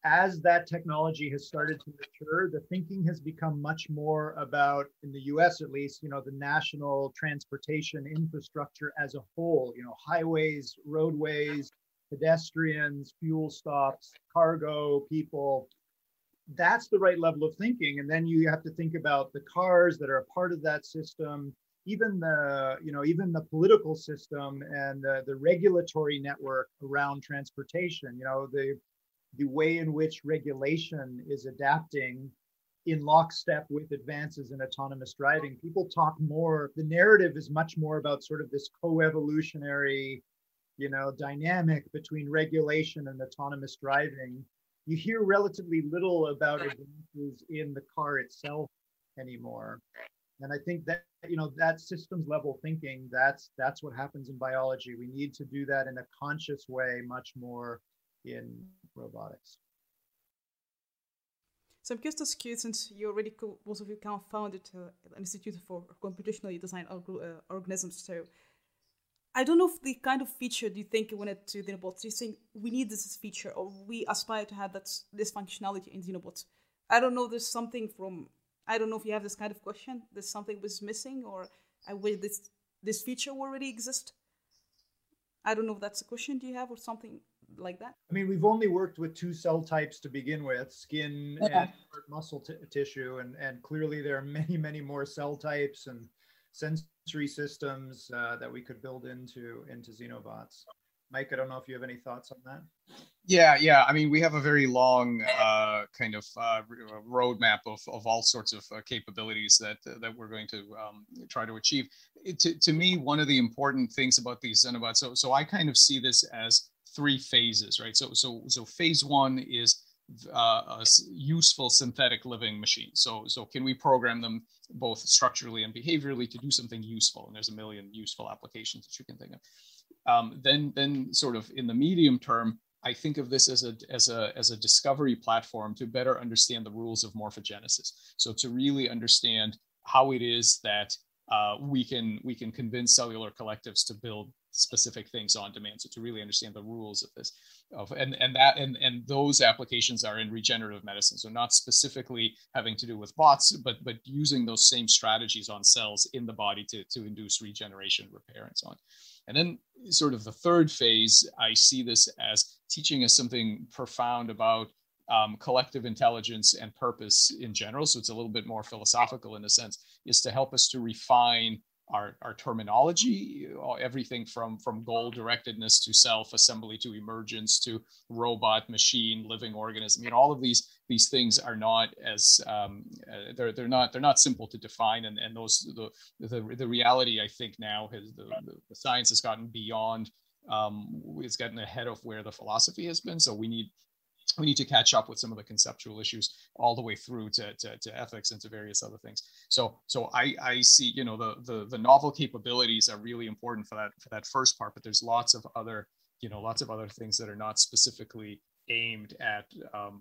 As that technology has started to mature, the thinking has become much more about, in the US at least, you know, the national transportation infrastructure as a whole, you know, highways, roadways, pedestrians, fuel stops, cargo, people. That's the right level of thinking. And then you have to think about the cars that are a part of that system, even the, you know, even the political system and the, the regulatory network around transportation, you know, the the way in which regulation is adapting in lockstep with advances in autonomous driving. People talk more, the narrative is much more about sort of this co-evolutionary, you know, dynamic between regulation and autonomous driving. You hear relatively little about advances in the car itself anymore. And I think that you know that systems level thinking that's that's what happens in biology. We need to do that in a conscious way much more in robotics. So I'm curious to ask since you already co- both of you kind of founded uh, an institute for computationally designed org- uh, organisms. So I don't know if the kind of feature do you think you wanted to Xenobots? Do you think we need this feature, or we aspire to have that this functionality in Xenobots? I don't know. There's something from I don't know if you have this kind of question. There's something was missing, or I wish this this feature already exist. I don't know if that's a question. Do you have or something like that? I mean, we've only worked with two cell types to begin with, skin yeah. and muscle t- tissue, and and clearly there are many, many more cell types and sensory systems uh, that we could build into into Xenobots. Mike, I don't know if you have any thoughts on that. Yeah, yeah. I mean, we have a very long uh, kind of uh, roadmap of, of all sorts of uh, capabilities that that we're going to um, try to achieve. It, to, to me, one of the important things about these Xenobots, so so I kind of see this as three phases, right? So, so, so phase one is uh, a useful synthetic living machine. So, so can we program them both structurally and behaviorally to do something useful? And there's a million useful applications that you can think of. Um, then, then sort of in the medium term, I think of this as a as a as a discovery platform to better understand the rules of morphogenesis. So to really understand how it is that uh, we can we can convince cellular collectives to build specific things on demand. So to really understand the rules of this, of and and that and and those applications are in regenerative medicine. So not specifically having to do with bots, but but using those same strategies on cells in the body to to induce regeneration, repair, and so on. And then sort of the third phase, I see this as teaching us something profound about um, collective intelligence and purpose in general. So it's a little bit more philosophical in a sense, is to help us to refine our, our terminology, everything from, from goal directedness to self assembly to emergence to robot, machine, living organism. You know, all of these these things are not as um, uh, they're they're not they're not simple to define, and and those the the, the reality I think now has the, the science has gotten beyond um, it's gotten ahead of where the philosophy has been. So we need we need to catch up with some of the conceptual issues all the way through to, to, to, ethics and to various other things. So so I, I see you know the, the the novel capabilities are really important for that for that first part, but there's lots of other you know lots of other things that are not specifically aimed at um,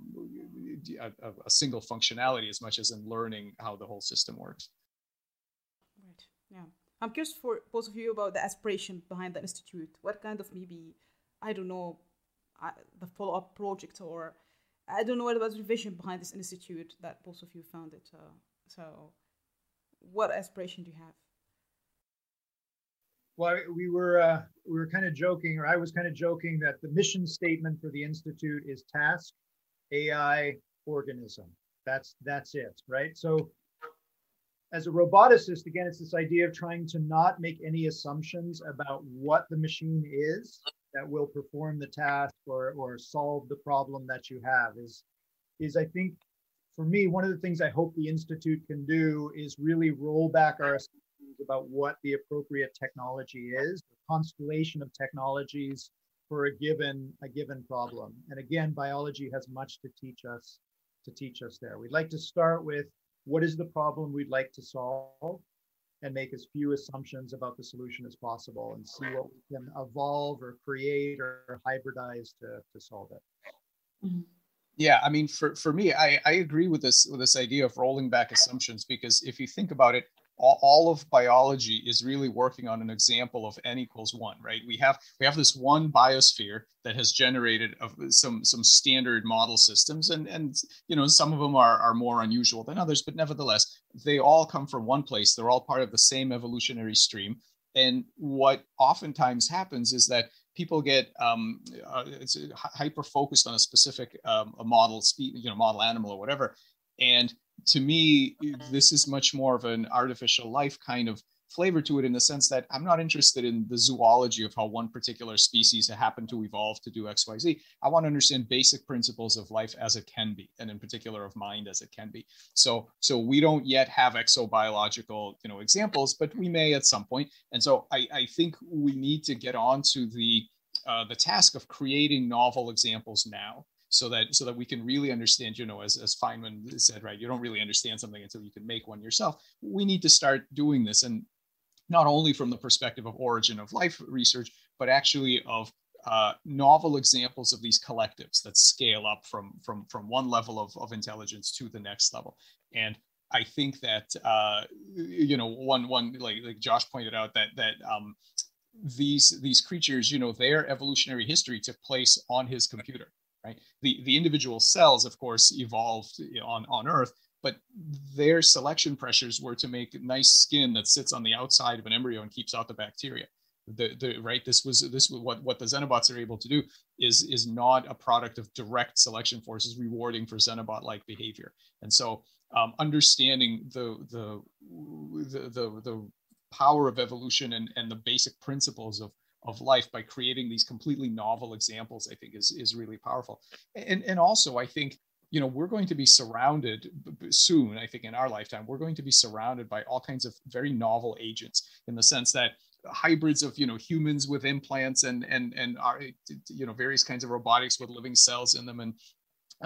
a, a single functionality as much as in learning how the whole system works. Right. Yeah. I'm curious for both of you about the aspiration behind the institute. What kind of maybe, I don't know, the follow-up project or I don't know what was the vision behind this institute that both of you founded. Uh, so, what aspiration do you have? Well, we were uh, we were kind of joking, or I was kind of joking that the mission statement for the institute is task, AI, organism. That's that's it, right? So, as a roboticist, again, it's this idea of trying to not make any assumptions about what the machine is that will perform the task or or solve the problem that you have. Is is I think for me one of the things I hope the institute can do is really roll back our assumptions about what the appropriate technology is, the constellation of technologies for a given a given problem. And again, biology has much to teach us to teach us there. We'd like to start with what is the problem we'd like to solve and make as few assumptions about the solution as possible and see what we can evolve or create or hybridize to, to solve it. Mm-hmm. Yeah, I mean, for, for me, I, I agree with this with this idea of rolling back assumptions because if you think about it, all, all of biology is really working on an example of n equals one, right? We have we have this one biosphere that has generated some some standard model systems, and and you know some of them are are more unusual than others, but nevertheless, they all come from one place. They're all part of the same evolutionary stream. And what oftentimes happens is that people get um, uh, it's hyper focused on a specific um, a model, speed, you know, model animal or whatever, and to me, this is much more of an artificial life kind of flavor to it in the sense that I'm not interested in the zoology of how one particular species happened to evolve to do XYZ. I want to understand basic principles of life as it can be, and in particular of mind as it can be. So, so we don't yet have exobiological, you know, examples, but we may at some point. And so I, I think we need to get on to the uh, the task of creating novel examples now so that so that we can really understand you know as, as feynman said right you don't really understand something until you can make one yourself. We need to start doing this and not only from the perspective of origin of life research but actually of uh, novel examples of these collectives that scale up from from from one level of, of intelligence to the next level. And i think that uh, you know one one like like josh pointed out that that um, these these creatures you know their evolutionary history took place on his computer right? The, the individual cells, of course, evolved on, on Earth, but their selection pressures were to make nice skin that sits on the outside of an embryo and keeps out the bacteria. The, the right this was this was what what the xenobots are able to do is is not a product of direct selection forces rewarding for xenobot like behavior and so um, understanding the, the the the the power of evolution and and the basic principles of of life by creating these completely novel examples i think is is really powerful. And and also i think you know we're going to be surrounded soon i think in our lifetime we're going to be surrounded by all kinds of very novel agents in the sense that hybrids of you know humans with implants and and and are you know various kinds of robotics with living cells in them and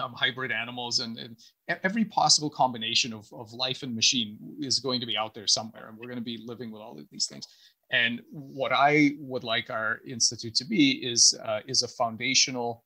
um, hybrid animals and, and, every possible combination of, of life and machine is going to be out there somewhere and we're going to be living with all of these things and what I would like our institute to be is uh, is a foundational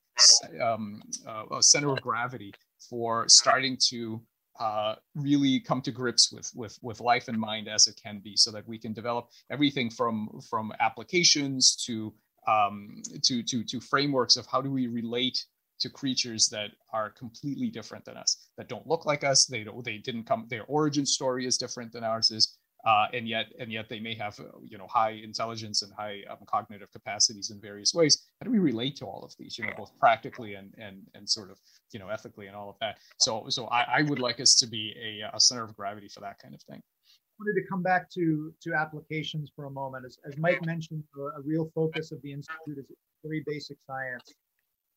um, uh, center of gravity for starting to uh, really come to grips with, with with life and mind as it can be, so that we can develop everything from from applications to um, to to to frameworks of how do we relate to creatures that are completely different than us, that don't look like us. They don't. They didn't come. Their origin story is different than ours is uh, and yet and yet they may have uh, you know high intelligence and high um, cognitive capacities in various ways. How do we relate to all of these you know both practically and and and sort of you know ethically and all of that? So so i, I would like us to be a, a center of gravity for that kind of thing. I wanted to come back to to applications for a moment. As, as mike mentioned a, a real focus of the institute is very basic science.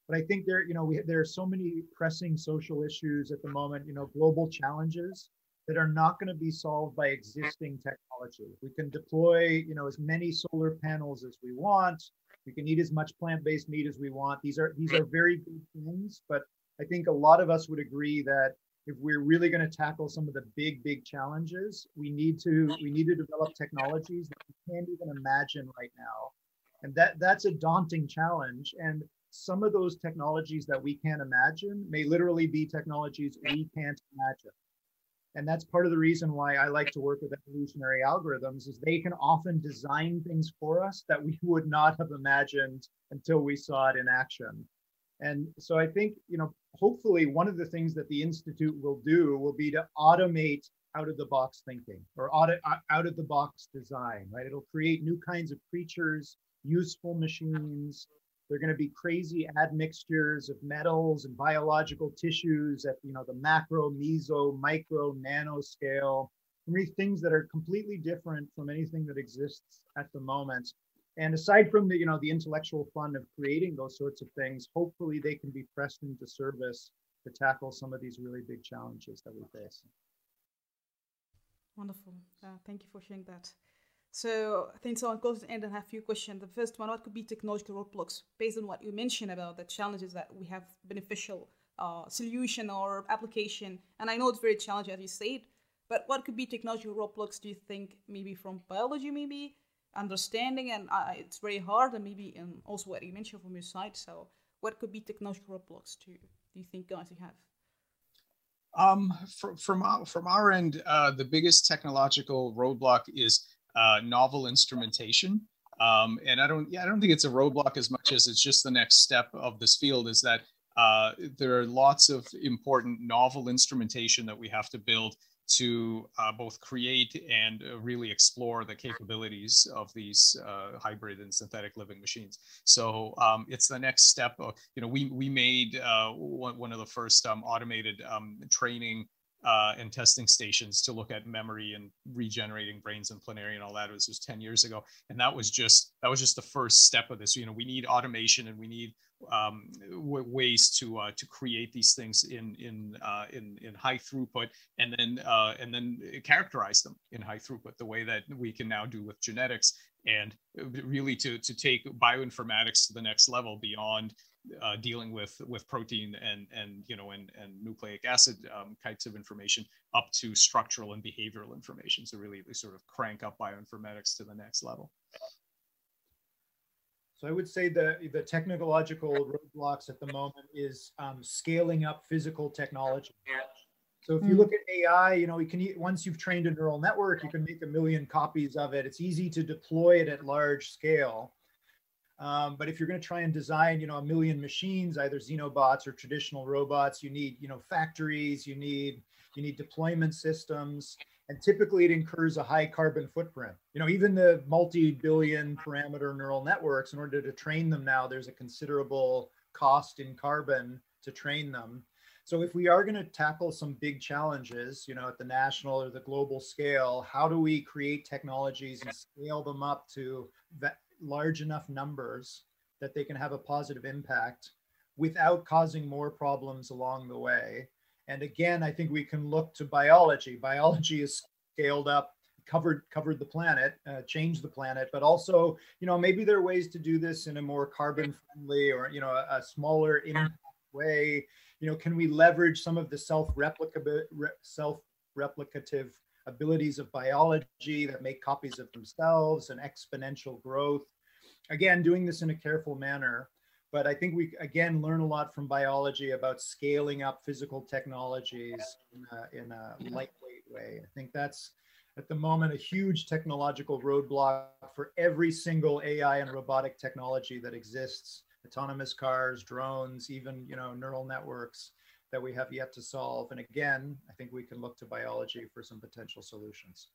But i think there you know we there are so many pressing social issues at the moment you know global challenges that are not going to be solved by existing technology. We can deploy, you know, as many solar panels as we want. We can eat as much plant-based meat as we want. These are these are very good things, but I think a lot of us would agree that if we're really going to tackle some of the big big challenges, we need to we need to develop technologies that we can't even imagine right now. And that that's a daunting challenge and some of those technologies that we can't imagine may literally be technologies we can't imagine And that's part of the reason why I like to work with evolutionary algorithms is they can often design things for us that we would not have imagined until we saw it in action. And so I think, you know, hopefully one of the things that the Institute will do will be to automate out of the box thinking or audit, uh, out of the box design, right? It'll create new kinds of creatures, useful machines. They're going to be crazy admixtures of metals and biological tissues at, you know, the macro, meso, micro, nano scale. Things that are completely different from anything that exists at the moment and aside from the, you know, the intellectual fun of creating those sorts of things, hopefully they can be pressed into service to tackle some of these really big challenges that we face. Wonderful. Uh, thank you for sharing that. So I think so. To the end and have a few questions. The first one: What could be technological roadblocks based on what you mentioned about the challenges that we have beneficial uh, solution or application? And I know it's very challenging, as you said. But what could be technological roadblocks? Do you think maybe from biology, maybe understanding and uh, it's very hard and maybe and also what you mentioned from your side so what could be technological roadblocks to do you think guys you have um, from from our, from our end uh, the biggest technological roadblock is uh, novel instrumentation um, and i don't yeah i don't think it's a roadblock as much as it's just the next step of this field is that uh, there are lots of important novel instrumentation that we have to build to uh, both create and uh, really explore the capabilities of these uh, hybrid and synthetic living machines. So um, it's the next step. Of, you know, we we made uh, one, one of the first um, automated um, training uh, and testing stations to look at memory and regenerating brains and planaria and all that. It was just 10 years ago. And that was just, that was just the first step of this. You know, we need automation and we need um, w- ways to, uh, to create these things in, in, uh, in, in high throughput and then, uh, and then characterize them in high throughput, the way that we can now do with genetics and really to, to take bioinformatics to the next level beyond uh, dealing with with protein and and you know and and nucleic acid um, types of information up to structural and behavioral information. So really, sort of crank up bioinformatics to the next level. So I would say the the technological roadblocks at the moment is um, scaling up physical technology. So if you hmm. look at AI, you know, you can once you've trained a neural network, you can make a million copies of it. It's easy to deploy it at large scale. Um, but if you're going to try and design, you know, a million machines, either xenobots or traditional robots, you need, you know, factories, you need, you need deployment systems, and typically it incurs a high carbon footprint. You know, even the multi-billion parameter neural networks, in order to train them now, there's a considerable cost in carbon to train them. So if we are going to tackle some big challenges, you know, at the national or the global scale, how do we create technologies and scale them up to large enough numbers that they can have a positive impact without causing more problems along the way. And again, I think we can look to biology. Biology is scaled up, covered covered the planet, uh, changed the planet, but also, you know, maybe there are ways to do this in a more carbon friendly or you know a, a smaller impact way. You know, can we leverage some of the self replicable self replicative abilities of biology that make copies of themselves and exponential growth. Again, doing this in a careful manner. But I think we, again, learn a lot from biology about scaling up physical technologies in a, in a lightweight way. I think that's at the moment a huge technological roadblock for every single AI and robotic technology that exists autonomous cars drones even you know neural networks that we have yet to solve. And again, I think we can look to biology for some potential solutions.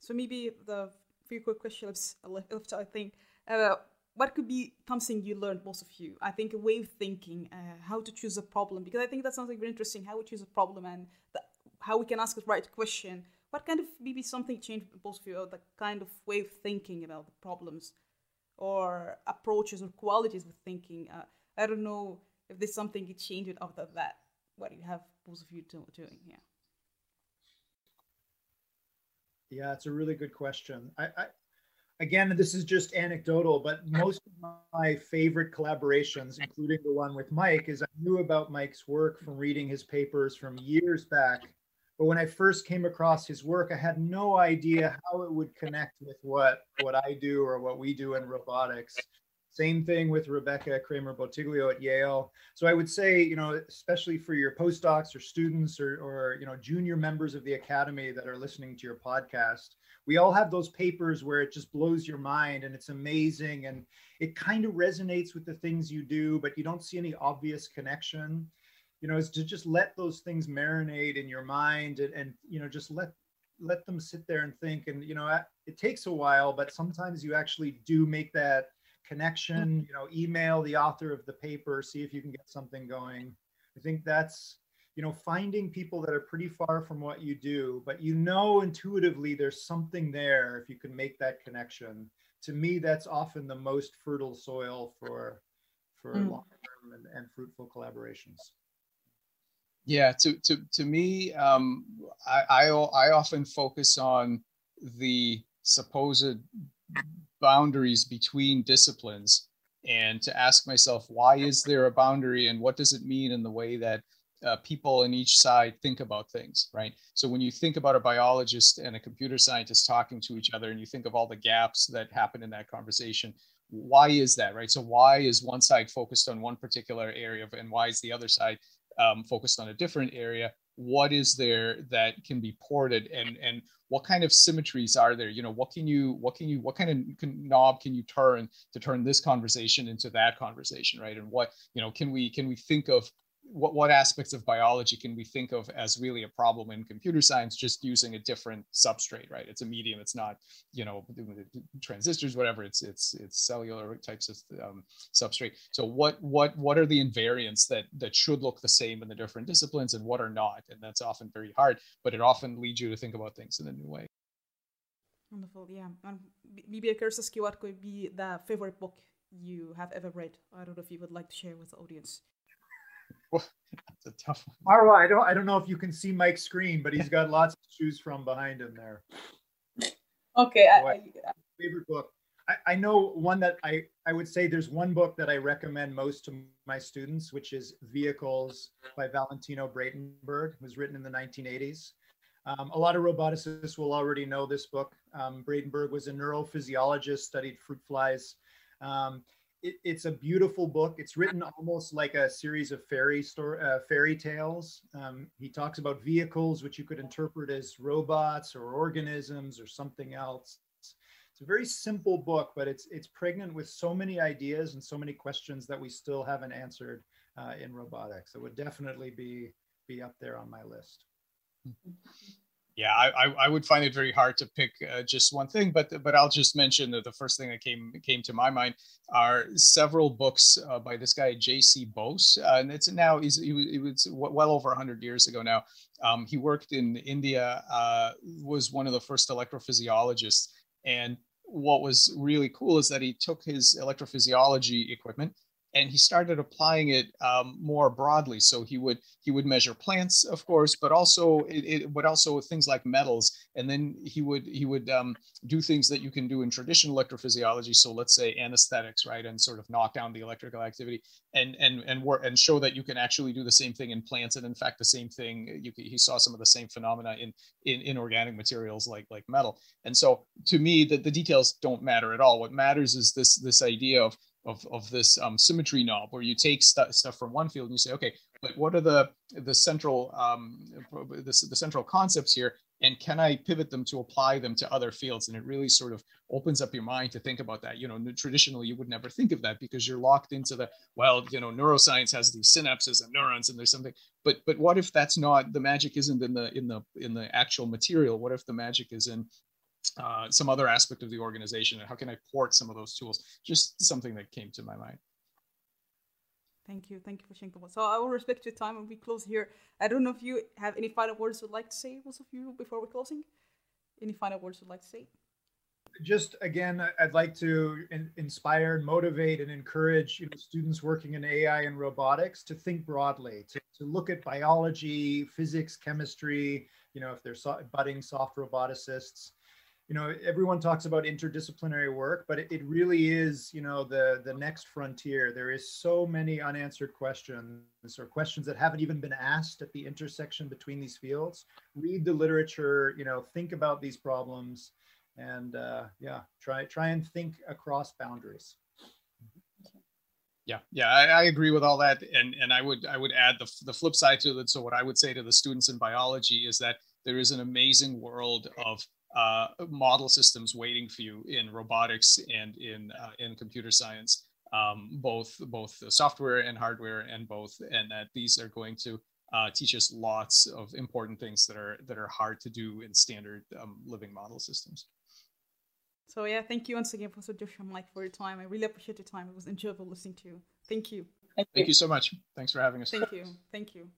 So maybe the few quick questions left, I think. Uh, what could be something you learned, both of you? I think a way of thinking, uh, how to choose a problem, because I think that's something very interesting, how we choose a problem and the, how we can ask the right question. What kind of maybe something changed both of you, the kind of way of thinking about the problems or approaches or qualities of thinking? Uh, I don't know if there's something you change it after that, what do you have both of you doing here? Yeah, it's a really good question. I, I again, this is just anecdotal, but most of my favorite collaborations, including the one with Mike, is I knew about Mike's work from reading his papers from years back. But when I first came across his work, I had no idea how it would connect with what what I do or what we do in robotics. Same thing with Rebecca Kramer Bottiglio at Yale. So I would say, you know, especially for your postdocs or students or, or you know, junior members of the academy that are listening to your podcast, we all have those papers where it just blows your mind and it's amazing and it kind of resonates with the things you do but you don't see any obvious connection you know is to just let those things marinate in your mind and, and you know just let let them sit there and think and you know it takes a while but sometimes you actually do make that connection you know email the author of the paper see if you can get something going. I think that's you know finding people that are pretty far from what you do but you know intuitively there's something there if you can make that connection. To me that's often the most fertile soil for for mm. long term and, and, fruitful collaborations. Yeah to to, to me um, I, I i often focus on the supposed boundaries between disciplines and to ask myself why is there a boundary and what does it mean in the way that uh, people in each side think about things, right? So when you think about a biologist and a computer scientist talking to each other, and you think of all the gaps that happen in that conversation, why is that, right? So why is one side focused on one particular area, and why is the other side um, focused on a different area? What is there that can be ported, and and what kind of symmetries are there? You know, what can you, what can you, what kind of knob can you turn to turn this conversation into that conversation, right? And what you know, can we can we think of what, what aspects of biology can we think of as really a problem in computer science just using a different substrate right? It's a medium it's not you know transistors whatever it's it's it's cellular types of um, substrate. So what what what are the invariants that that should look the same in the different disciplines and what are not? And that's often very hard but it often leads you to think about things in a new way. Wonderful yeah. And maybe cursus what could be the favorite book you have ever read i don't know if you would like to share with the audience that's a tough one. Marwa, I don't I don't know if you can see Mike's screen, but he's got lots to choose from behind him there. Okay. I, I, favorite book. I, I know one that I, I would say there's one book that I recommend most to my students, which is Vehicles by Valentino Braitenberg, it was written in the 1980s. Um, a lot of roboticists will already know this book. Um, Braitenberg was a neurophysiologist, studied fruit flies. Um, it, it's a beautiful book. It's written almost like a series of fairy story, uh, fairy tales. Um, he talks about vehicles, which you could interpret as robots or organisms or something else. It's a very simple book, but it's it's pregnant with so many ideas and so many questions that we still haven't answered uh, in robotics. It would definitely be be up there on my list. Yeah, I, I would find it very hard to pick uh, just one thing, but but I'll just mention that the first thing that came came to my mind are several books uh, by this guy J.C. Bose, uh, and it's now he's he was, he was well over hundred years ago now. Um, he worked in India, uh, was one of the first electrophysiologists, and what was really cool is that he took his electrophysiology equipment and he started applying it um, more broadly. So he would he would measure plants, of course, but also it, it also things like metals. And then he would he would um, do things that you can do in traditional electrophysiology. So let's say anesthetics, right, and sort of knock down the electrical activity, and and and work and show that you can actually do the same thing in plants, and in fact the same thing. You, he saw some of the same phenomena in in inorganic materials like like metal. And so to me, the, the details don't matter at all. What matters is this this idea of of, of this um, symmetry knob where you take st- stuff from one field and you say, okay, but what are the the central um, the, the central concepts here, and can I pivot them to apply them to other fields? And it really sort of opens up your mind to think about that. You know, traditionally you would never think of that because you're locked into the well, you know, neuroscience has these synapses and neurons, and there's something. But but what if that's not the magic? Isn't in the in the in the actual material? What if the magic is in uh, some other aspect of the organization and how can I port some of those tools? Just something that came to my mind. Thank you. Thank you for sharing the So I will respect your time and we close here. I don't know if you have any final words you'd like to say, both of you, before we're closing. Any final words you'd like to say? Just again, I'd like to in, inspire, and motivate, and encourage you know, students working in AI and robotics to think broadly, to, to look at biology, physics, chemistry. You know, if they're so, budding soft roboticists, you know everyone talks about interdisciplinary work but it, it, really is you know the the next frontier. There is so many unanswered questions or questions that haven't even been asked at the intersection between these fields. Read the literature you know think about these problems and uh, yeah try try and think across boundaries. Yeah, yeah, I, I, agree with all that, and and I would I would add the the flip side to that. So what I would say to the students in biology is that there is an amazing world of uh, model systems waiting for you in robotics and in uh, in computer science, um, both both software and hardware, and both, and that these are going to uh, teach us lots of important things that are that are hard to do in standard um, living model systems. So yeah, thank you once again, Professor Joshua Mike, for your time. I really appreciate your time. It was enjoyable listening to you. Thank you. Thank you, thank you so much. Thanks for having us. Thank you. Thank you.